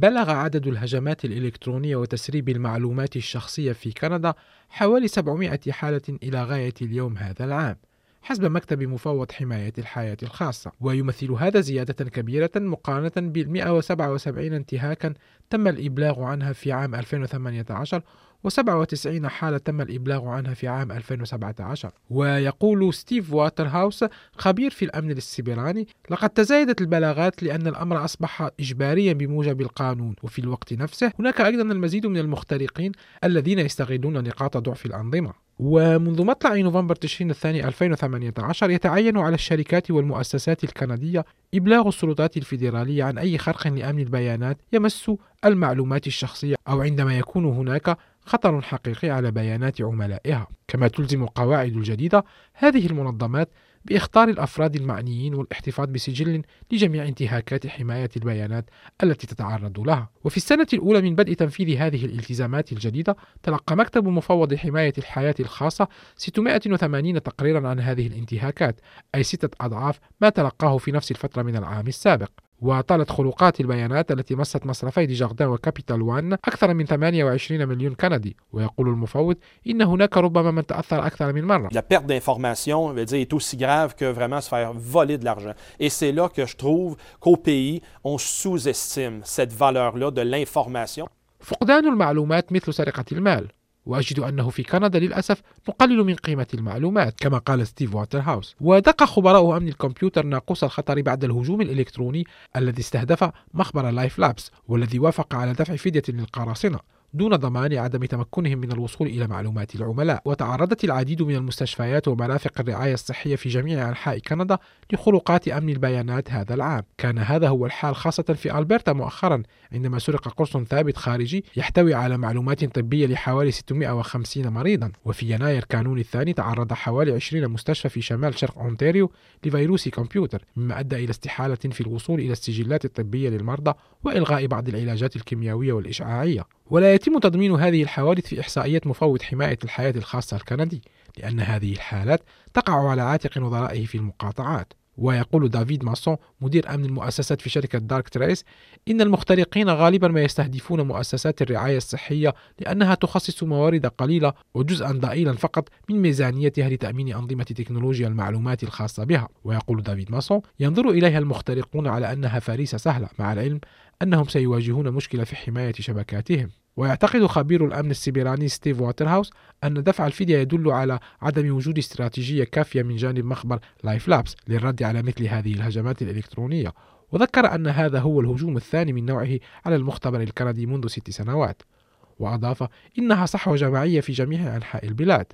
بلغ عدد الهجمات الإلكترونية وتسريب المعلومات الشخصية في كندا حوالي 700 حالة إلى غاية اليوم هذا العام حسب مكتب مفوض حماية الحياة الخاصة. ويمثل هذا زيادة كبيرة مقارنة بال 177 انتهاكا تم الإبلاغ عنها في عام 2018 و97 حالة تم الإبلاغ عنها في عام 2017 ويقول ستيف واترهاوس خبير في الأمن السيبراني لقد تزايدت البلاغات لأن الأمر أصبح إجباريا بموجب القانون. وفي الوقت نفسه هناك أيضا المزيد من المخترقين الذين يستغلون نقاط ضعف الأنظمة. ومنذ مطلع نوفمبر تشرين الثاني 2018 يتعين على الشركات والمؤسسات الكندية إبلاغ السلطات الفيدرالية عن أي خرق لأمن البيانات يمس المعلومات الشخصية أو عندما يكون هناك خطر حقيقي على بيانات عملائها. كما تلزم القواعد الجديدة هذه المنظمات بإخطار الأفراد المعنيين والاحتفاظ بسجل لجميع انتهاكات حماية البيانات التي تتعرض لها. وفي السنة الأولى من بدء تنفيذ هذه الالتزامات الجديدة تلقى مكتب مفوض حماية الحياة الخاصة 680 تقريرا عن هذه الانتهاكات أي ستة أضعاف ما تلقاه في نفس الفترة من العام السابق. وطالت خروقات البيانات التي مست مصرفي ديجاردان وكابيتال وان أكثر من 28 مليون كندي ويقول المفوض إن هناك ربما من تأثر أكثر من مرة La perte d'information veut dire, est aussi grave que vraiment se faire voler de l'argent. Et c'est là que je trouve qu'au pays, on sous-estime cette valeur-là de l'information. فقدان المعلومات مثل سرقة المال وأجد أنه في كندا للأسف نقلل من قيمة المعلومات كما قال ستيف واترهاوس. ودق خبراء أمن الكمبيوتر ناقوس الخطر بعد الهجوم الإلكتروني الذي استهدف مخبر لايف لابس والذي وافق على دفع فدية للقراصنة. دون ضمان عدم تمكنهم من الوصول إلى معلومات العملاء. وتعرضت العديد من المستشفيات ومرافق الرعاية الصحية في جميع أنحاء كندا لخروقات أمن البيانات هذا العام. كان هذا هو الحال خاصة في ألبرتا مؤخرا عندما سرق قرص ثابت خارجي يحتوي على معلومات طبية لحوالي 650 مريضا. وفي يناير كانون الثاني تعرض حوالي 20 مستشفى في شمال شرق أونتاريو لفيروس كمبيوتر مما أدى إلى استحالة في الوصول إلى السجلات الطبية للمرضى وإلغاء بعض العلاجات الكيميائية والإشعاعية. ولا يتم تضمين هذه الحوادث في إحصائيات مفوض حماية الحياة الخاصة الكندي لأن هذه الحالات تقع على عاتق نظرائه في المقاطعات. ويقول دافيد ماسون مدير أمن المؤسسات في شركة دارك تريس إن المخترقين غالبا ما يستهدفون مؤسسات الرعاية الصحية لأنها تخصص موارد قليلة وجزءا ضئيلا فقط من ميزانيتها لتأمين أنظمة تكنولوجيا المعلومات الخاصة بها. ويقول دافيد ماسون ينظر إليها المخترقون على أنها فريسة سهلة. مع العلم أنهم سيواجهون مشكلة في حماية شبكاتهم. ويعتقد خبير الأمن السيبراني ستيف واترهاوس أن دفع الفدية يدل على عدم وجود استراتيجية كافية من جانب مخبر لايف لابس للرد على مثل هذه الهجمات الإلكترونية. وذكر أن هذا هو الهجوم الثاني من نوعه على المختبر الكندي منذ ست سنوات. وأضاف إنها صحوة جماعية في جميع أنحاء البلاد.